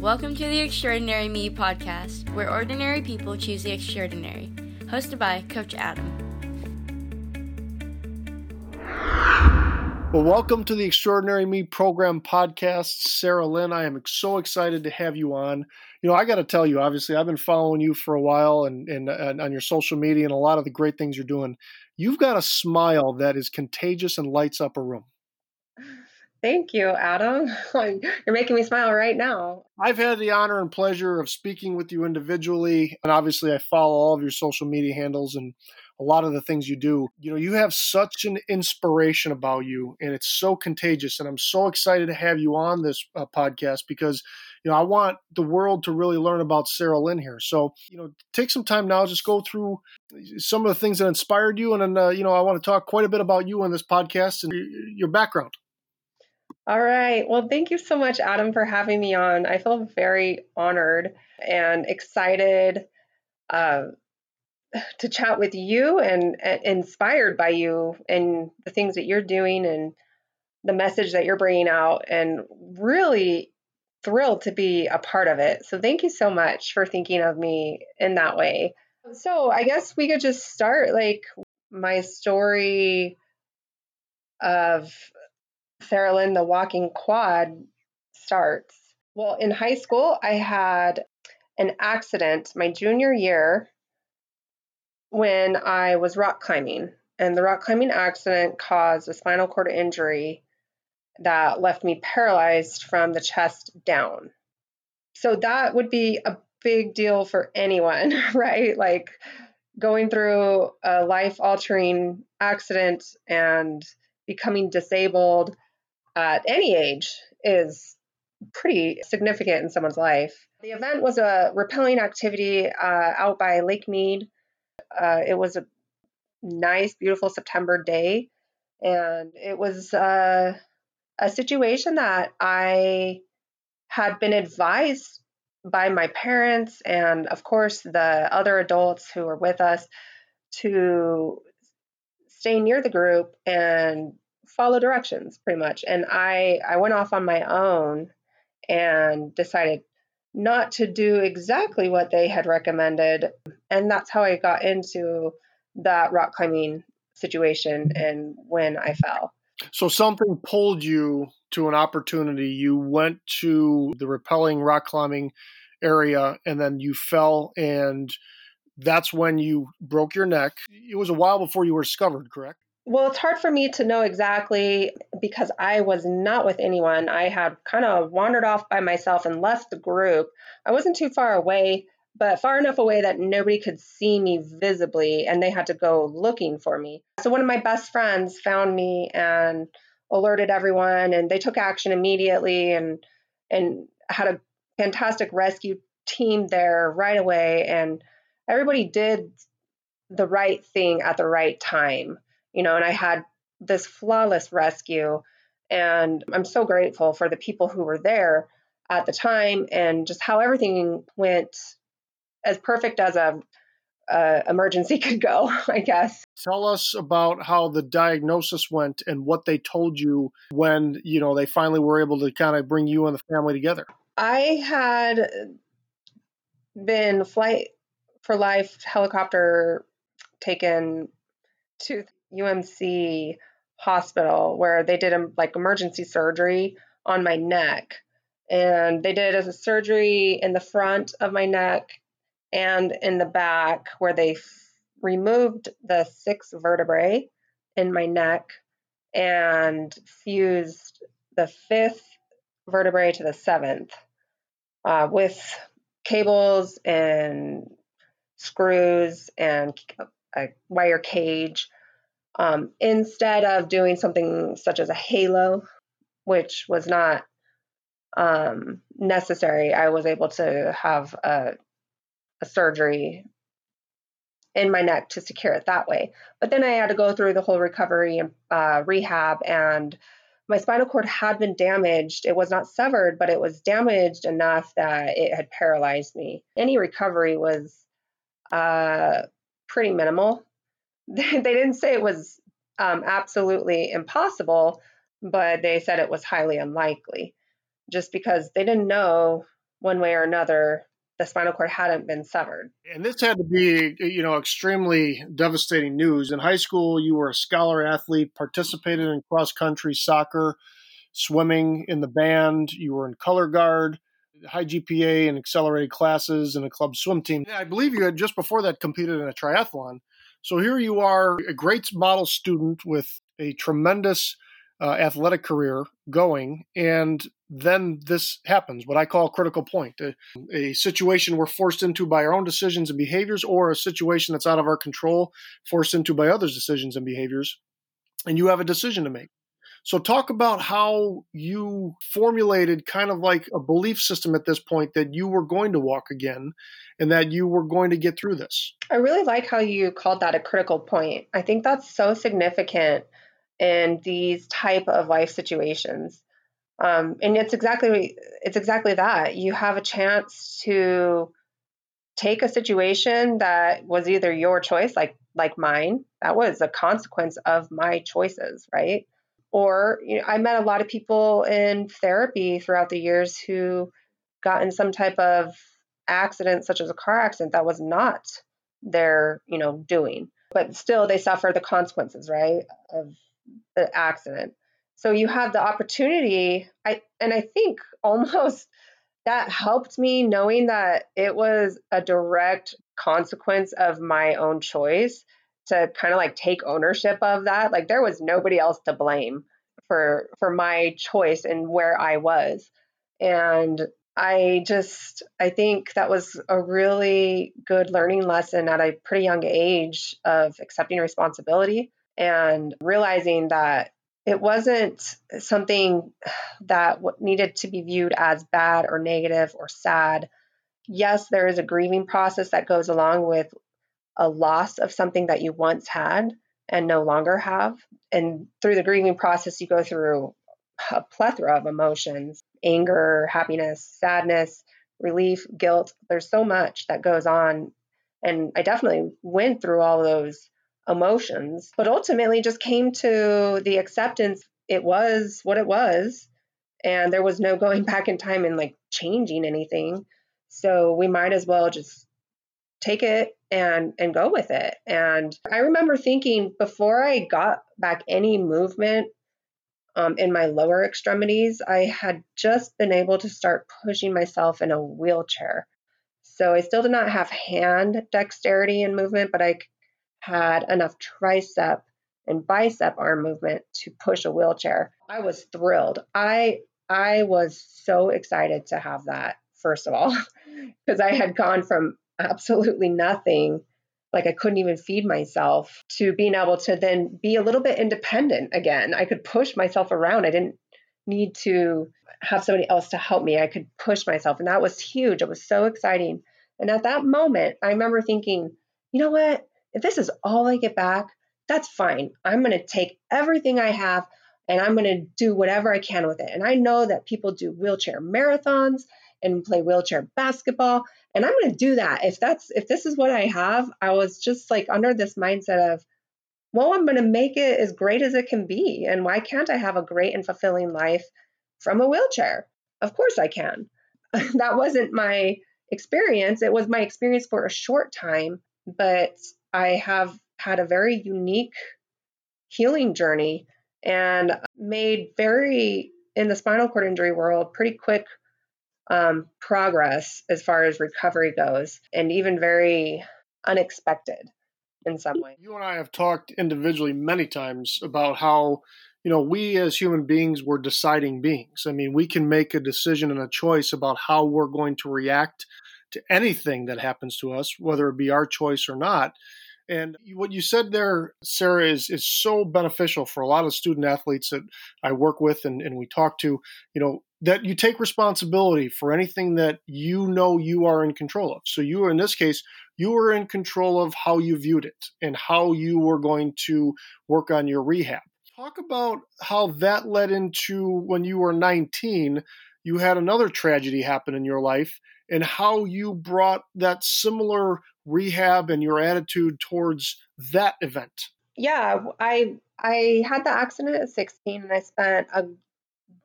Welcome to the Extraordinary Me podcast, where ordinary people choose the extraordinary. Hosted by Coach Adam. Well, welcome to the Extraordinary Me program podcast, Sara Lynn. I am so excited to have you on. You know, I got to tell you, obviously, I've been following you for a while and, and, and on your social media and a lot of the great things you're doing. You've got a smile that is contagious and lights up a room. Thank you, Adam. You're making me smile right now. I've had the honor and pleasure of speaking with you individually, and obviously, I follow all of your social media handles and a lot of the things you do. You know, you have such an inspiration about you, and it's so contagious. And I'm so excited to have you on this uh, podcast because, you know, I want the world to really learn about Sara Lynn here. So, you know, take some time now, just go through some of the things that inspired you, and then, uh, you know, I want to talk quite a bit about you on this podcast and your background. All right. Well, thank you so much, Adam, for having me on. I feel very honored and excited uh, to chat with you and, and, inspired by you and the things that you're doing and the message that you're bringing out, and really thrilled to be a part of it. So, thank you so much for thinking of me in that way. So, I guess we could just start like my story of Sara Lynn, the walking quad starts. Well, in high school, I had an accident my junior year when I was rock climbing. And the rock climbing accident caused a spinal cord injury that left me paralyzed from the chest down. So that would be a big deal for anyone, right? Like going through a life altering accident and becoming disabled at any age is pretty significant in someone's life. The event was a rappelling activity uh, out by Lake Mead. Uh, it was a nice, beautiful September day, and it was uh, a situation that I had been advised by my parents and, of course, the other adults who were with us to stay near the group and follow directions pretty much. And I I went off on my own and decided not to do exactly what they had recommended. And that's how I got into that rock climbing situation and when I fell. So something pulled you to an opportunity. You went to the rappelling rock climbing area and then you fell and that's when you broke your neck. It was a while before you were discovered, correct? Well, it's hard for me to know exactly because I was not with anyone. I had kind of wandered off by myself and left the group. I wasn't too far away, but far enough away that nobody could see me visibly and they had to go looking for me. So one of my best friends found me and alerted everyone and they took action immediately and and had a fantastic rescue team there right away and everybody did the right thing at the right time you know, and I had this flawless rescue. And I'm so grateful for the people who were there at the time and just how everything went as perfect as a uh, emergency could go, I guess. Tell us about how the diagnosis went and what they told you when, you know, they finally were able to kind of bring you and the family together. I had been flight for life helicopter taken to UMC hospital where they did a, like emergency surgery on my neck. And they did a surgery in the front of my neck and in the back where they f- removed the six vertebrae in my neck and fused the fifth vertebrae to the seventh uh, with cables and screws and a wire cage um, instead of doing something such as a halo, which was not um, necessary, I was able to have a, a surgery in my neck to secure it that way. But then I had to go through the whole recovery and uh, rehab, and my spinal cord had been damaged. It was not severed, but it was damaged enough that it had paralyzed me. Any recovery was uh, pretty minimal. they didn't say it was um, absolutely impossible, but they said it was highly unlikely just because they didn't know one way or another the spinal cord hadn't been severed. And this had to be, you know, extremely devastating news. In high school, you were a scholar athlete, participated in cross country, soccer, swimming, in the band. You were in color guard, high GPA, and accelerated classes, and a club swim team. I believe you had just before that competed in a triathlon. So here you are, a great model student with a tremendous uh, athletic career going, and then this happens, what I call a critical point a, a, situation we're forced into by our own decisions and behaviors, or a situation that's out of our control, forced into by others' decisions and behaviors, and you have a decision to make. So, talk about how you formulated kind of like a belief system at this point that you were going to walk again and that you were going to get through this. I really like how you called that a critical point. I think that's so significant in these type of life situations. Um, and it's exactly it's exactly that. You have a chance to take a situation that was either your choice, like like mine, that was a consequence of my choices, right? Or you know, I met a lot of people in therapy throughout the years who got in some type of accident, such as a car accident, that was not their you know doing, but still they suffer the consequences, right, of the accident. So you have the opportunity. I and I think almost that helped me knowing that it was a direct consequence of my own choice to kind of like take ownership of that. Like there was nobody else to blame for for my choice and where I was. And I just I think that was a really good learning lesson at a pretty young age of accepting responsibility and realizing that it wasn't something that needed to be viewed as bad or negative or sad. Yes, there is a grieving process that goes along with a loss of something that you once had and no longer have. And through the grieving process, you go through a plethora of emotions anger, happiness, sadness, relief, guilt. There's so much that goes on. And I definitely went through all those emotions, but ultimately just came to the acceptance it was what it was. And there was no going back in time and like changing anything. So we might as well just take it and and go with it. And I remember thinking before I got back any movement um, in my lower extremities, I had just been able to start pushing myself in a wheelchair. So I still did not have hand dexterity and movement, but I had enough tricep and bicep arm movement to push a wheelchair. I was thrilled. I I was so excited to have that first of all because I had gone from absolutely nothing like I couldn't even feed myself to being able to then be a little bit independent again. I could push myself around. I didn't need to have somebody else to help me. I could push myself and that was huge. It was so exciting. And at that moment, I remember thinking, you know what? If this is all I get back, that's fine. I'm going to take everything I have and I'm going to do whatever I can with it. And I know that people do wheelchair marathons and play wheelchair basketball and I'm going to do that. If that's if this is what I have, I was just like under this mindset of well, I'm going to make it as great as it can be. And why can't I have a great and fulfilling life from a wheelchair? Of course I can. that wasn't my experience. It was my experience for a short time, but I have had a very unique healing journey and made very, in the spinal cord injury world, pretty quick um, progress as far as recovery goes, and even very unexpected in some way. You and I have talked individually many times about how, you know, we as human beings, we're deciding beings. I mean, we can make a decision and a choice about how we're going to react to anything that happens to us, whether it be our choice or not. And what you said there, Sara, is is so beneficial for a lot of student athletes that I work with and, and we talk to. You know, that you take responsibility for anything that you know you are in control of. So you in this case, you were in control of how you viewed it and how you were going to work on your rehab. Talk about how that led into when you were 19, you had another tragedy happen in your life and how you brought that similar rehab and your attitude towards that event. Yeah, I I had the accident at 16 and I spent a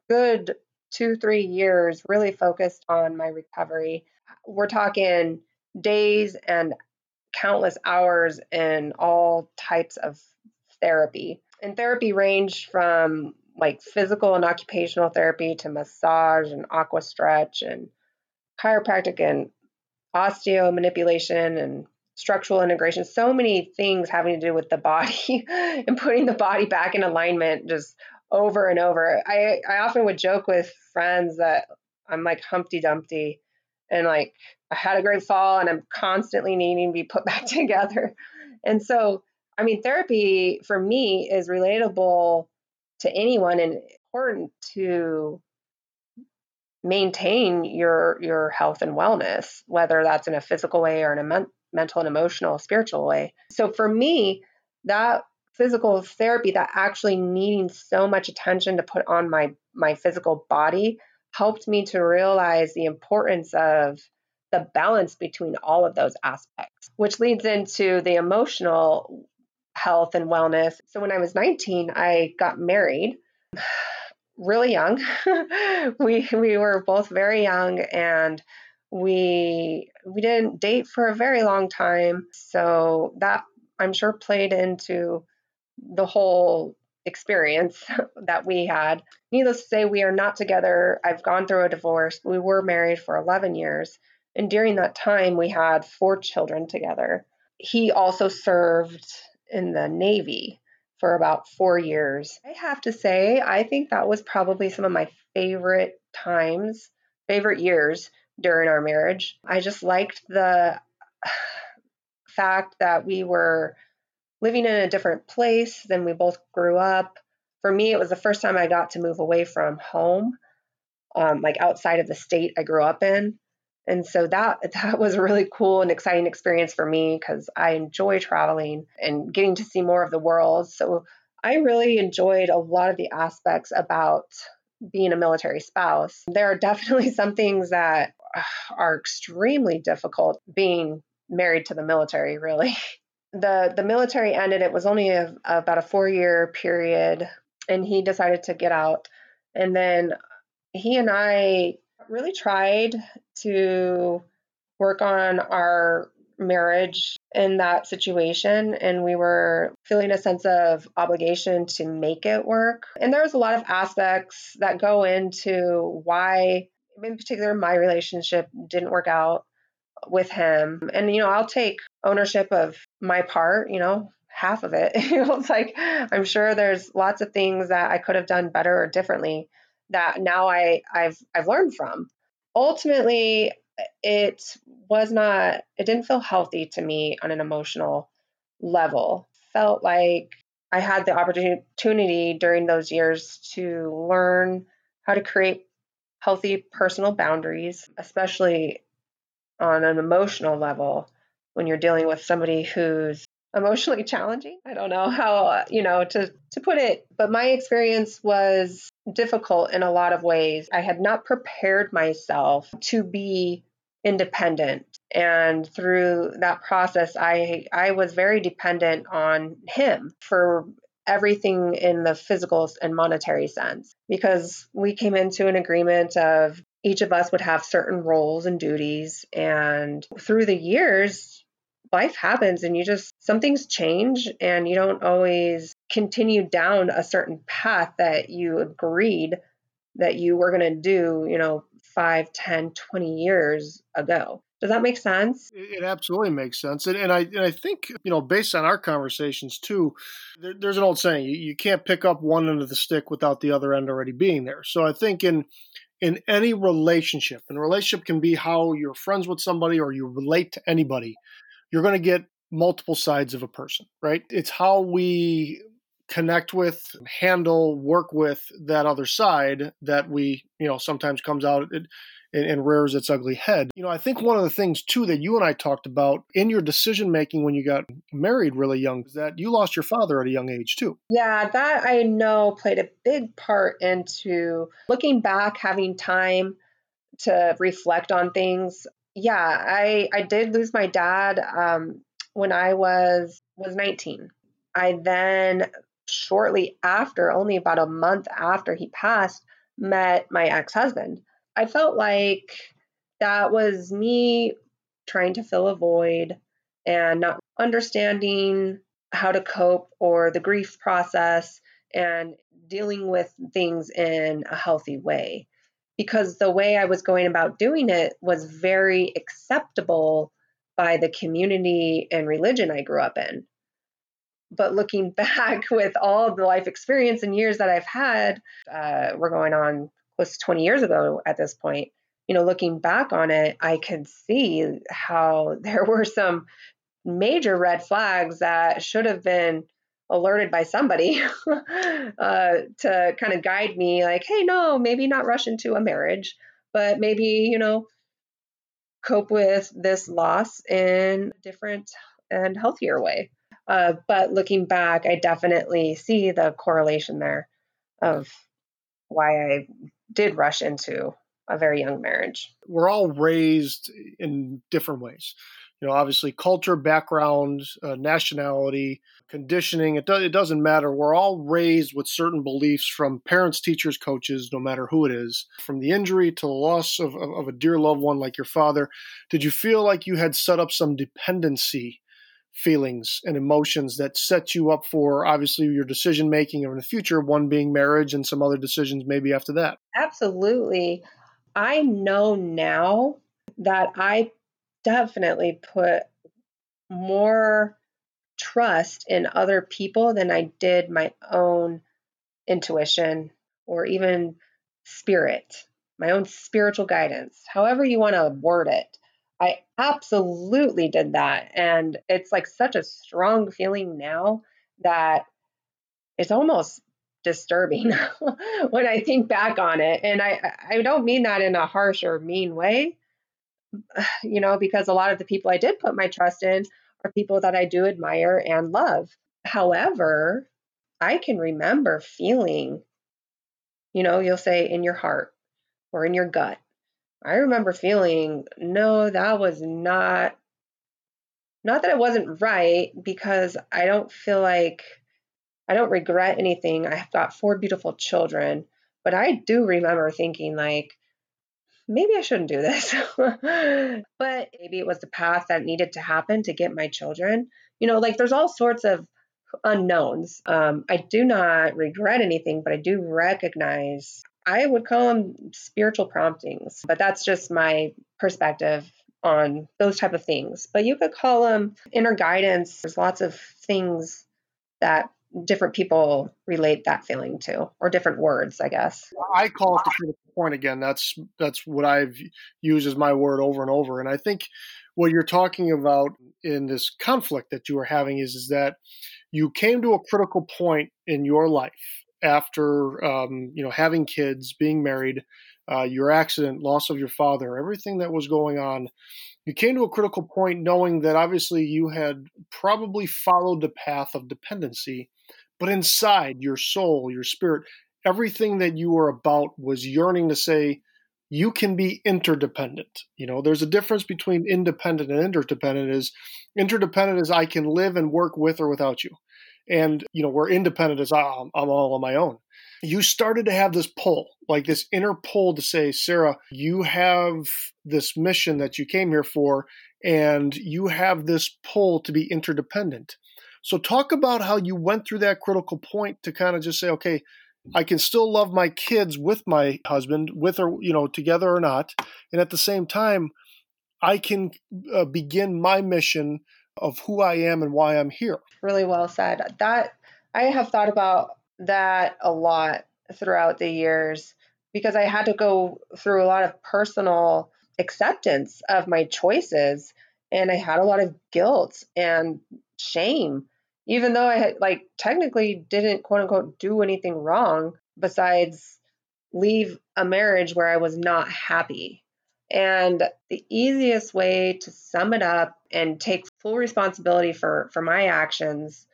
good two, three years really focused on my recovery. We're talking days and countless hours in all types of therapy. And therapy ranged from like physical and occupational therapy to massage and aqua stretch and chiropractic and osteo manipulation and structural integration, so many things having to do with the body and putting the body back in alignment just over and over. I, I often would joke with friends that I'm like Humpty Dumpty and like I had a great fall and I'm constantly needing to be put back together. And so, I mean, therapy for me is relatable to anyone and important to maintain your your health and wellness whether that's in a physical way or in a men- mental and emotional spiritual way. So for me that physical therapy that actually needing so much attention to put on my my physical body helped me to realize the importance of the balance between all of those aspects which leads into the emotional health and wellness. So when i was 19 i got married really young. we we were both very young and we we didn't date for a very long time. So that I'm sure played into the whole experience that we had. Needless to say, we are not together. I've gone through a divorce. We were married for 11 years. And during that time, we had four children together. He also served in the Navy for about four years. I have to say, I think that was probably some of my favorite times, favorite years during our marriage. I just liked the fact that we were living in a different place than we both grew up. For me, it was the first time I got to move away from home, um, like outside of the state I grew up in and so that that was a really cool and exciting experience for me because I enjoy traveling and getting to see more of the world. So I really enjoyed a lot of the aspects about being a military spouse. There are definitely some things that uh, are extremely difficult being married to the military, really. The the military ended it was only a, about a 4-year period and he decided to get out. And then he and I really tried to work on our marriage in that situation and we were feeling a sense of obligation to make it work. And there was a lot of aspects that go into why in particular my relationship didn't work out with him. And you know I'll take ownership of my part you know half of it. It's like I'm sure there's lots of things that I could have done better or differently that now I I've I've learned from ultimately it was not it didn't feel healthy to me on an emotional level felt like i had the opportunity during those years to learn how to create healthy personal boundaries especially on an emotional level when you're dealing with somebody who's emotionally challenging. I don't know how, you know, to to put it, but my experience was difficult in a lot of ways. I had not prepared myself to be independent. And through that process I I was very dependent on him for everything in the physical and monetary sense. Because we came into an agreement of each of us would have certain roles and duties. And through the years life happens and you just some things change and you don't always continue down a certain path that you agreed that you were going to do you know 5 10 20 years ago. Does that make sense? It, absolutely makes sense. And, and i and i think you know based on our conversations too there, there's an old saying you, you can't pick up one end of the stick without the other end already being there. So i think in in any relationship and a relationship can be how you're friends with somebody or you relate to anybody you're going to get multiple sides of a person, right? It's how we connect with, handle, work with that other side that we, you know, sometimes comes out and, and rears its ugly head. You know, I think one of the things too that you and I talked about in your decision making when you got married really young is that you lost your father at a young age too. Yeah, that I know played a big part into looking back, having time to reflect on things yeah, I I did lose my dad um, when I was was 19. I then shortly after, only about a month after he passed, met my ex husband. I felt like that was me trying to fill a void and not understanding how to cope or the grief process and dealing with things in a healthy way. Because the way I was going about doing it was very acceptable by the community and religion I grew up in. But looking back with all the life experience and years that I've had, uh, we're going on close to 20 years ago at this point. You know, looking back on it, I can see how there were some major red flags that should have been alerted by somebody uh, to kind of guide me like hey no maybe not rush into a marriage but maybe you know cope with this loss in a different and healthier way. Uh, but looking back i definitely see the correlation there of why i did rush into a very young marriage. We're all raised in different ways. You know, obviously culture, background, uh, nationality, conditioning. It, do, it doesn't matter. We're all raised with certain beliefs from parents, teachers, coaches, no matter who it is. From the injury to the loss of, of, of a dear loved one like your father, did you feel like you had set up some dependency feelings and emotions that set you up for obviously your decision making in the future, one being marriage and some other decisions maybe after that? Absolutely. I know now that I definitely put more trust in other people than I did my own intuition or even spirit, my own spiritual guidance, however you want to word it. I absolutely did that. And it's like such a strong feeling now that it's almost disturbing when I think back on it. And I, I don't mean that in a harsh or mean way, you know, because a lot of the people I did put my trust in are people that I do admire and love. However, I can remember feeling, you know, you'll say in your heart or in your gut. I remember feeling, no, that was not, not that it wasn't right, because I don't feel like, I don't regret anything. I've got four beautiful children, but I do remember thinking, like, maybe I shouldn't do this. but maybe it was the path that needed to happen to get my children. You know, like there's all sorts of unknowns. Um, I do not regret anything, but I do recognize I would call them spiritual promptings, but that's just my perspective on those type of things. But you could call them inner guidance. There's lots of things that different people relate that feeling to or different words i guess i call it the point again that's that's what i've used as my word over and over. And i think what you're talking about in this conflict that you were having is is that you came to a critical point in your life after um, you know having kids being married uh, your accident loss of your father everything that was going on. You came to a critical point knowing that obviously you had probably followed the path of dependency but inside your soul, your spirit, everything that you were about was yearning to say, you can be interdependent. You know, there's a difference between independent and interdependent is interdependent is I can live and work with or without you. And, you know, we're independent as ah, I'm, I'm all on my own. You started to have this pull, like this inner pull to say, Sara, you have this mission that you came here for, and you have this pull to be interdependent. So talk about how you went through that critical point to kind of just say, okay, I can still love my kids with my husband, with or you know together or not, and at the same time, I can uh, begin my mission of who I am and why I'm here. Really well said. That I have thought about that a lot throughout the years because I had to go through a lot of personal acceptance of my choices and I had a lot of guilt and shame even though I had like technically didn't quote unquote do anything wrong besides leave a marriage where I was not happy. And the easiest way to sum it up and take full responsibility for for my actions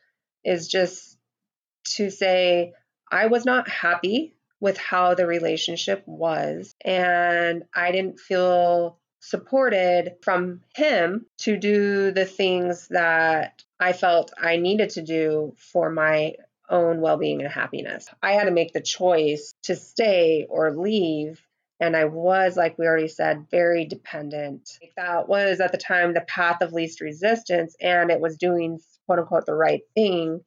is just to say I was not happy with how the relationship was and I didn't feel supported from him to do the things that I felt I needed to do for my own well being and happiness. I had to make the choice to stay or leave. And I was, like we already said, very dependent. That was at the time the path of least resistance, and it was doing quote unquote the right thing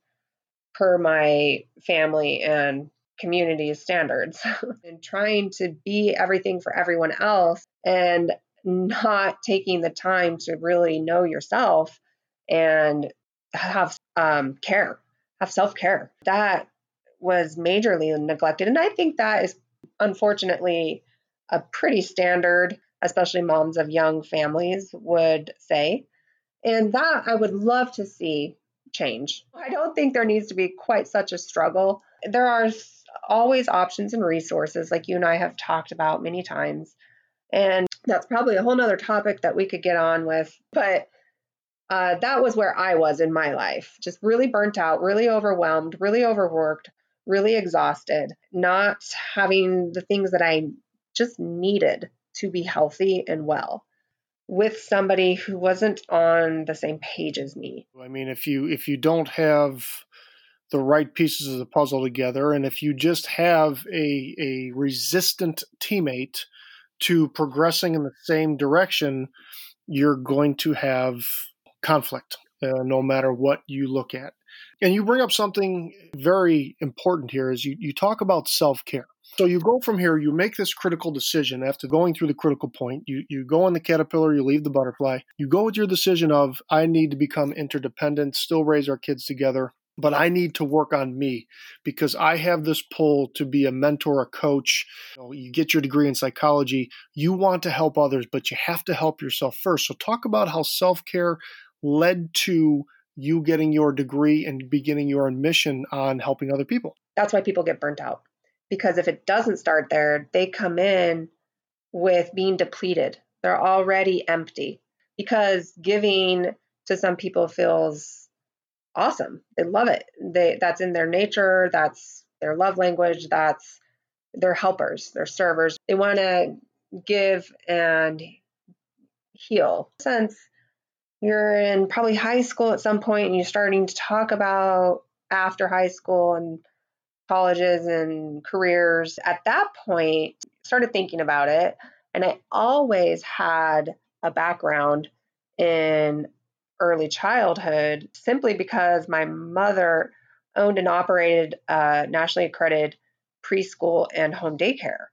per my family and community standards and trying to be everything for everyone else and not taking the time to really know yourself and have um, care, have self care. That was majorly neglected. And I think that is unfortunately a pretty standard, especially moms of young families would say. And that I would love to see change. I don't think there needs to be quite such a struggle. There are always options and resources, like you and I have talked about many times. And that's probably a whole nother topic that we could get on with. But uh, that was where I was in my life, just really burnt out, really overwhelmed, really overworked, really exhausted, not having the things that I just needed to be healthy and well with somebody who wasn't on the same page as me. I mean, if you if you don't have the right pieces of the puzzle together, and if you just have a a resistant teammate to progressing in the same direction, you're going to have conflict, uh, no matter what you look at. And you bring up something very important here is you, you talk about self-care. So you go from here, you make this critical decision after going through the critical point. You you go on the caterpillar, you leave the butterfly. You go with your decision of I need to become interdependent, still raise our kids together, but I need to work on me because I have this pull to be a mentor, a coach. You, know, you, get your degree in psychology, you want to help others, but you have to help yourself first. So, talk about how self care led to you getting your degree and beginning your mission on helping other people. That's why people get burnt out because if it doesn't start there, they come in with being depleted. They're already empty because giving to some people feels awesome. They love it. They that's in their nature, that's their love language, that's they're helpers, they're servers. They want to give and heal. Since you're in probably high school at some point and you're starting to talk about after high school and colleges and careers at that point started thinking about it and i always had a background in early childhood simply because my mother owned and operated a nationally accredited preschool and home daycare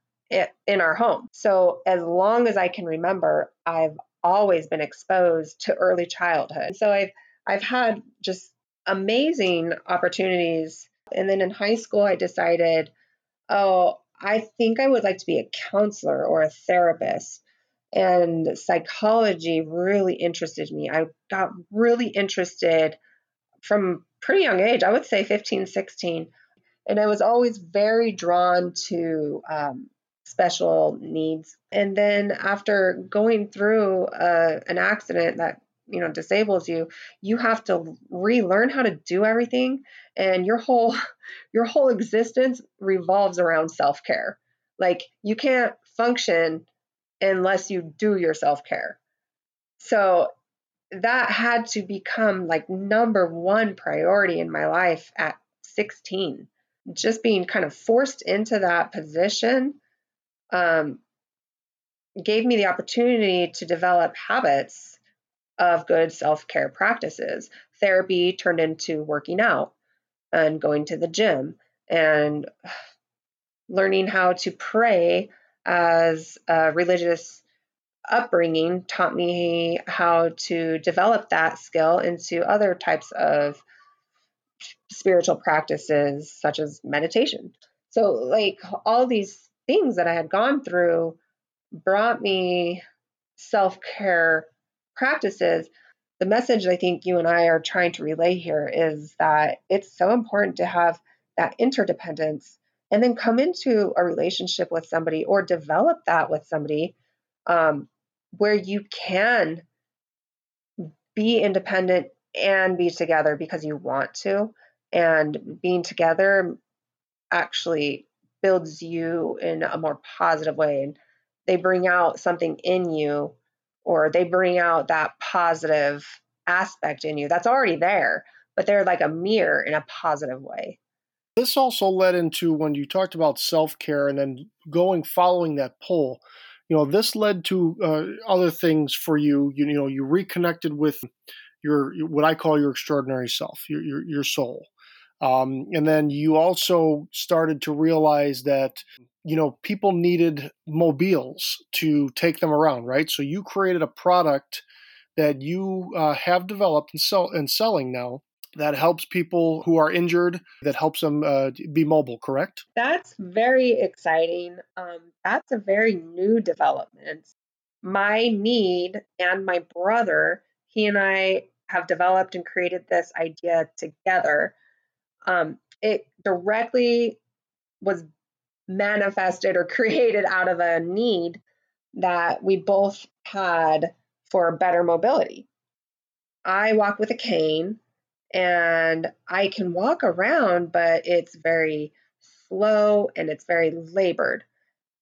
in our home. So, as long as I can remember, I've always been exposed to early childhood. So, I've I've had just amazing opportunities. And then in high school, I decided, oh, I think I would like to be a counselor or a therapist and psychology really interested me. I got really interested from pretty young age, I would say 15, 16. And I was always very drawn to um, special needs. And then after going through uh, an accident that you know disables you you have to relearn how to do everything and your whole your whole existence revolves around self-care like you can't function unless you do your self care. So that had to become like number one priority in my life at 16. Just being kind of forced into that position um, gave me the opportunity to develop habits of good self care practices. Therapy turned into working out and going to the gym and learning how to pray as a religious upbringing taught me how to develop that skill into other types of spiritual practices such as meditation. So like all these things that I had gone through brought me self-care practices. The message I think you and I are trying to relay here is that it's so important to have that interdependence and then come into a relationship with somebody or develop that with somebody um, where you can be independent and be together because you want to and being together actually builds you in a more positive way and they bring out something in you or they bring out that positive aspect in you that's already there but they're like a mirror in a positive way This also led into when you talked about self care and then going following that pull. You know, this led to uh, other things for you. you. You know, you reconnected with your what I call your extraordinary self, your your, your soul. Um, and then you also started to realize that you know people needed mobiles to take them around, right? So you created a product that you uh, have developed and sell and selling now that helps people who are injured that helps them uh, be mobile correct? That's very exciting. Um, that's a very new development. My need and my brother he and i have developed and created this idea together um, it directly was manifested or created out of a need that we both had for better mobility. I walk with a cane and I can walk around, but it's very slow and it's very labored.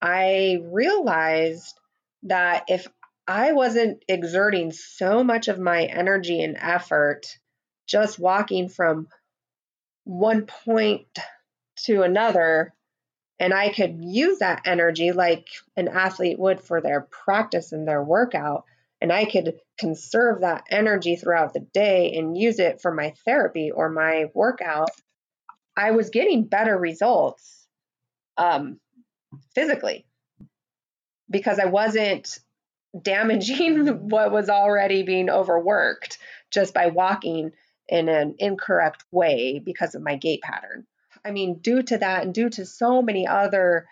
I realized that if I wasn't exerting so much of my energy and effort just walking from one point to another, and I could use that energy like an athlete would for their practice and their workout, and I could conserve that energy throughout the day and use it for my therapy or my workout, I was getting better results um, physically. Because I wasn't damaging what was already being overworked just by walking in an incorrect way because of my gait pattern. I mean, due to that and due to so many other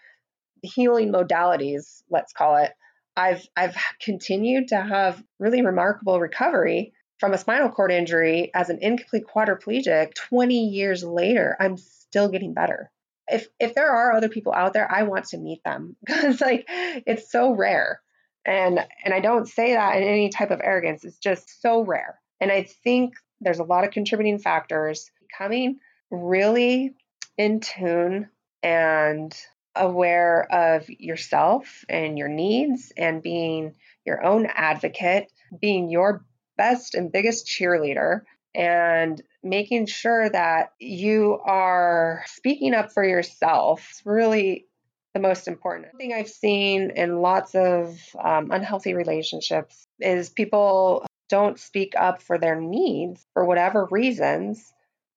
healing modalities, let's call it, I've I've continued to have really remarkable recovery from a spinal cord injury as an incomplete quadriplegic 20 years later. I'm still getting better. If if there are other people out there, I want to meet them because like it's so rare. And and I don't say that in any type of arrogance. It's just so rare. And I think there's a lot of contributing factors. Becoming really in tune and aware of yourself and your needs and being your own advocate, being your best and biggest cheerleader, and making sure that you are speaking up for yourself is really the most important thing I've seen in lots of um, unhealthy relationships is people don't speak up for their needs for whatever reasons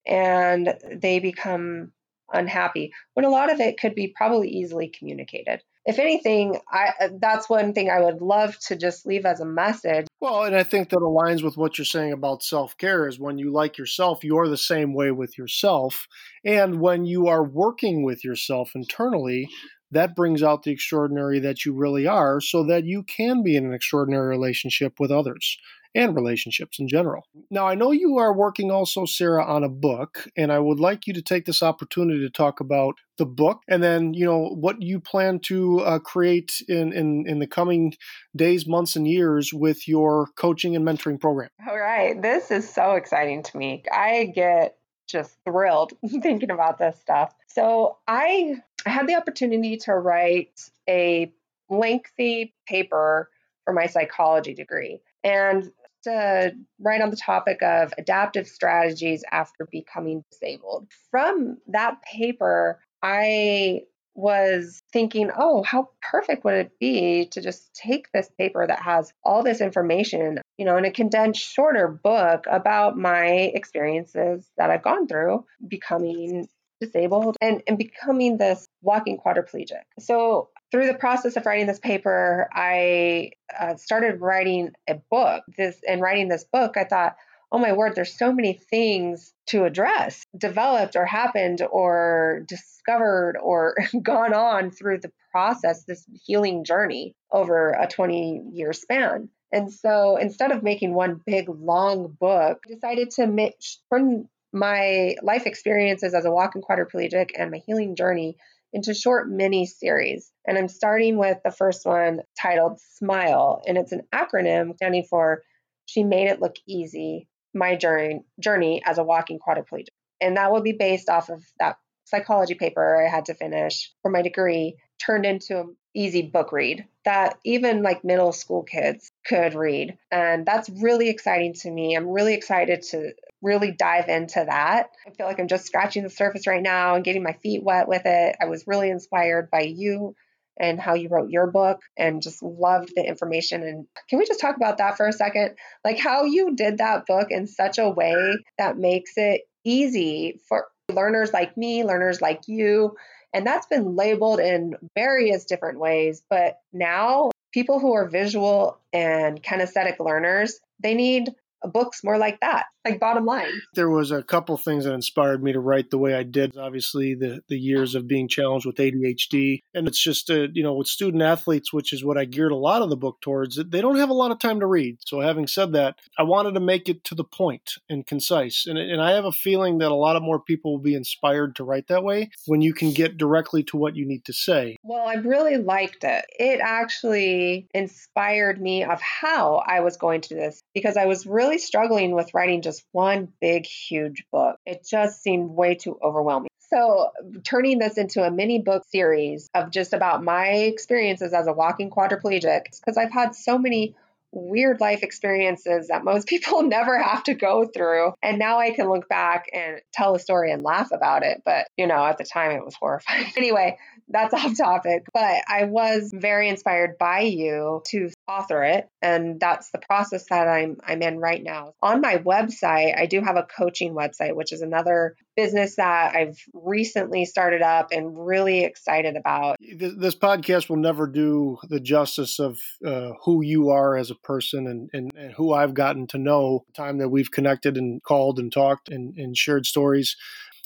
and they become unhappy when a lot of it could be probably easily communicated. If anything i that's one thing i would love to just leave as a message. Well and i think that aligns with what you're saying about self-care is when you like yourself you're the same way with yourself. And when you are working with yourself internally that brings out the extraordinary that you really are so that you can be in an extraordinary relationship with others and relationships in general. Now, I know you are working also, Sara, on a book, and I would like you to take this opportunity to talk about the book and then, you know, what you plan to uh, create in, in, in the coming days, months, and years with your coaching and mentoring program. All right. This is so exciting to me. I get just thrilled thinking about this stuff. So I I had the opportunity to write a lengthy paper for my psychology degree. And Uh, to write on the topic of adaptive strategies after becoming disabled. From that paper, I was thinking, oh, how perfect would it be to just take this paper that has all this information, you know, in a condensed, shorter book about my experiences that I've gone through becoming disabled and, and becoming this walking quadriplegic. So through the process of writing this paper, I uh, started writing a book. This and writing this book, I thought, oh my word, there's so many things to address, developed or happened or discovered or gone on through the process, this healing journey over a 20 year span. And so instead of making one big long book, I decided to mix, turn my life experiences as a walking quadriplegic and my healing journey into short mini series. And I'm starting with the first one titled Smile, and it's an acronym standing for She Made It Look Easy My Journey, journey as a Walking Quadriplegic. And that will be based off of that psychology paper I had to finish for my degree, turned into an easy book read that even like middle school kids could read. And that's really exciting to me. I'm really excited to really dive into that. I feel like I'm just scratching the surface right now and getting my feet wet with it. I was really inspired by you and how you wrote your book and just loved the information. And can we just talk about that for a second? Like how you did that book in such a way that makes it easy for learners like me, learners like you. And that's been labeled in various different ways. But now people who are visual and kinesthetic learners, they need books more like that like bottom line. There was a couple things that inspired me to write the way i did. Obviously the the years of being challenged with adhd and it's just a, you know with student athletes which is what i geared a lot of the book towards they don't have a lot of time to read. So having said that i wanted to make it to the point and concise. And, and i have a feeling that a lot of more people will be inspired to write that way when you can get directly to what you need to say. Well i really liked it. It actually inspired me of how i was going to this because i was really struggling with writing just just one big, huge book. It just seemed way too overwhelming. So, turning this into a mini book series of just about my experiences as a walking quadriplegic, because I've had so many weird life experiences that most people never have to go through. And now I can look back and tell a story and laugh about it. But, you know, at the time it was horrifying. anyway, that's off topic. But I was very inspired by you to author it. And that's the process that I'm I'm in right now. On my website, I do have a coaching website, which is another business that I've recently started up and really excited about. This podcast will never do the justice of uh, who you are as a person and, and, and, who I've gotten to know time that we've connected and called and talked and, and shared stories.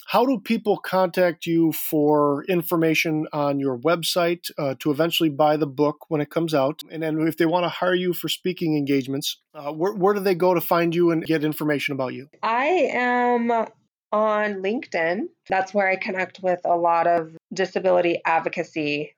How do people contact you for information on your website uh, to eventually buy the book when it comes out? And then if they want to hire you for speaking engagements, uh, where, where do they go to find you and get information about you? I am on LinkedIn. That's where I connect with a lot of disability advocacy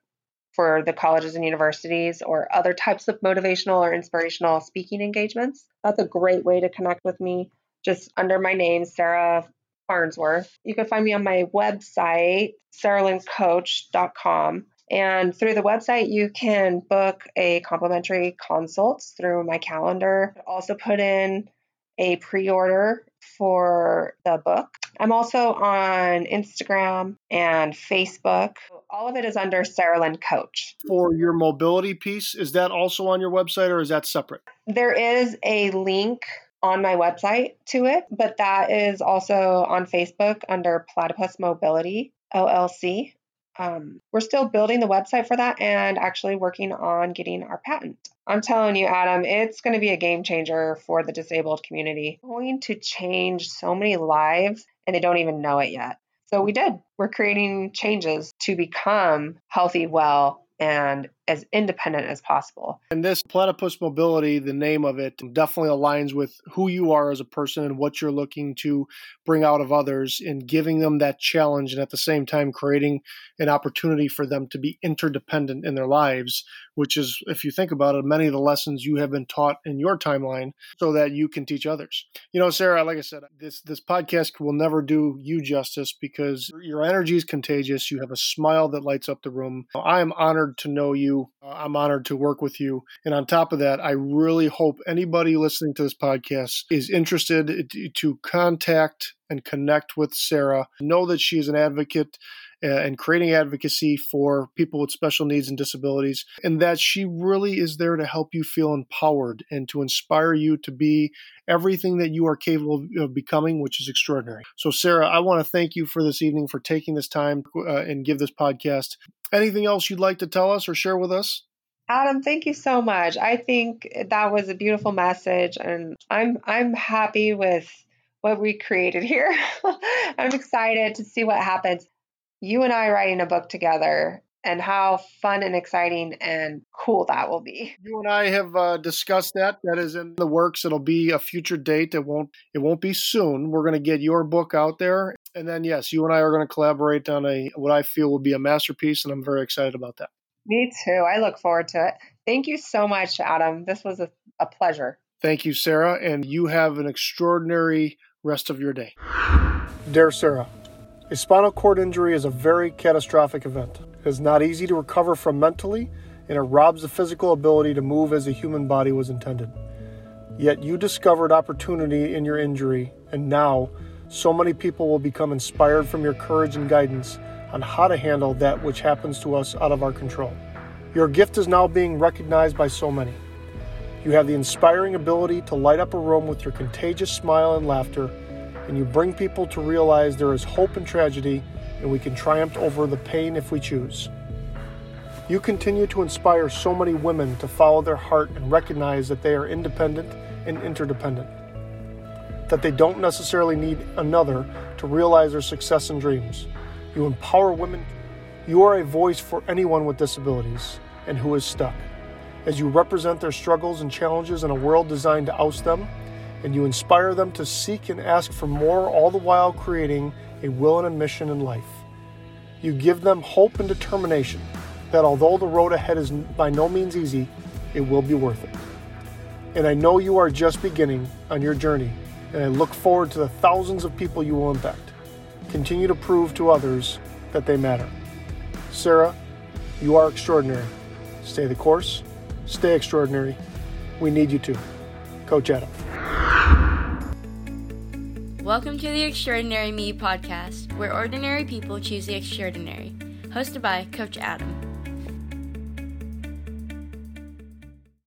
for the colleges and universities or other types of motivational or inspirational speaking engagements. That's a great way to connect with me. Just under my name, Sara Farnsworth. You can find me on my website, saralynncoach.com. And through the website, you can book a complimentary consult through my calendar. Also, put in a pre order for the book. I'm also on Instagram and Facebook. All of it is under Sara Lynn Coach. For your mobility piece, is that also on your website or is that separate? There is a link on my website to it, but that is also on Facebook under Platypus Mobility LLC. Um, we're still building the website for that and actually working on getting our patent. I'm telling you, Adam, it's going to be a game changer for the disabled community. Going to change so many lives and they don't even know it yet. So we did. We're creating changes to become healthy, well, and as independent as possible. And this platypus mobility, the name of it, definitely aligns with who you are as a person and what you're looking to bring out of others in giving them that challenge and at the same time creating an opportunity for them to be interdependent in their lives, which is, if you think about it, many of the lessons you have been taught in your timeline so that you can teach others. You know, Sara, like I said, this this podcast will never do you justice because your energy is contagious. You have a smile that lights up the room. I am honored to know you uh, I'm honored to work with you. And on top of that, I really hope anybody listening to this podcast is interested to contact and connect with Sara. Know that she is an advocate uh, and creating advocacy for people with special needs and disabilities, and that she really is there to help you feel empowered and to inspire you to be everything that you are capable of becoming, which is extraordinary. So, Sara, I want to thank you for this evening for taking this time uh, and give this podcast. Anything else you'd like to tell us or share with us? Adam, thank you so much. I think that was a beautiful message and I'm I'm happy with what we created here. I'm excited to see what happens. You and I writing a book together and how fun and exciting and cool that will be. You and I have uh, discussed that. That is in the works. It'll be a future date. It won't. It won't be soon. We're going to get your book out there, and then yes, you and I are going to collaborate on a what I feel will be a masterpiece, and I'm very excited about that. Me too. I look forward to it. Thank you so much, Adam. This was a, a pleasure. Thank you, Sara, and you have an extraordinary rest of your day. Dear Sara, a spinal cord injury is a very catastrophic event. Is not easy to recover from mentally, and it robs the physical ability to move as a human body was intended. Yet you discovered opportunity in your injury, and now so many people will become inspired from your courage and guidance on how to handle that which happens to us out of our control. Your gift is now being recognized by so many. You have the inspiring ability to light up a room with your contagious smile and laughter, and you bring people to realize there is hope in tragedy and we can triumph over the pain if we choose. You continue to inspire so many women to follow their heart and recognize that they are independent and interdependent, that they don't necessarily need another to realize their success and dreams. You empower women. You are a voice for anyone with disabilities and who is stuck. As you represent their struggles and challenges in a world designed to oust them, and you inspire them to seek and ask for more, all the while creating a will and a mission in life. You give them hope and determination that although the road ahead is by no means easy, it will be worth it. And I know you are just beginning on your journey, and I look forward to the thousands of people you will impact. Continue to prove to others that they matter. Sara, you are extraordinary. Stay the course, stay extraordinary. We need you to. Coach Adam. Welcome to the Extraordinary Me podcast, where ordinary people choose the extraordinary. Hosted by Coach Adam.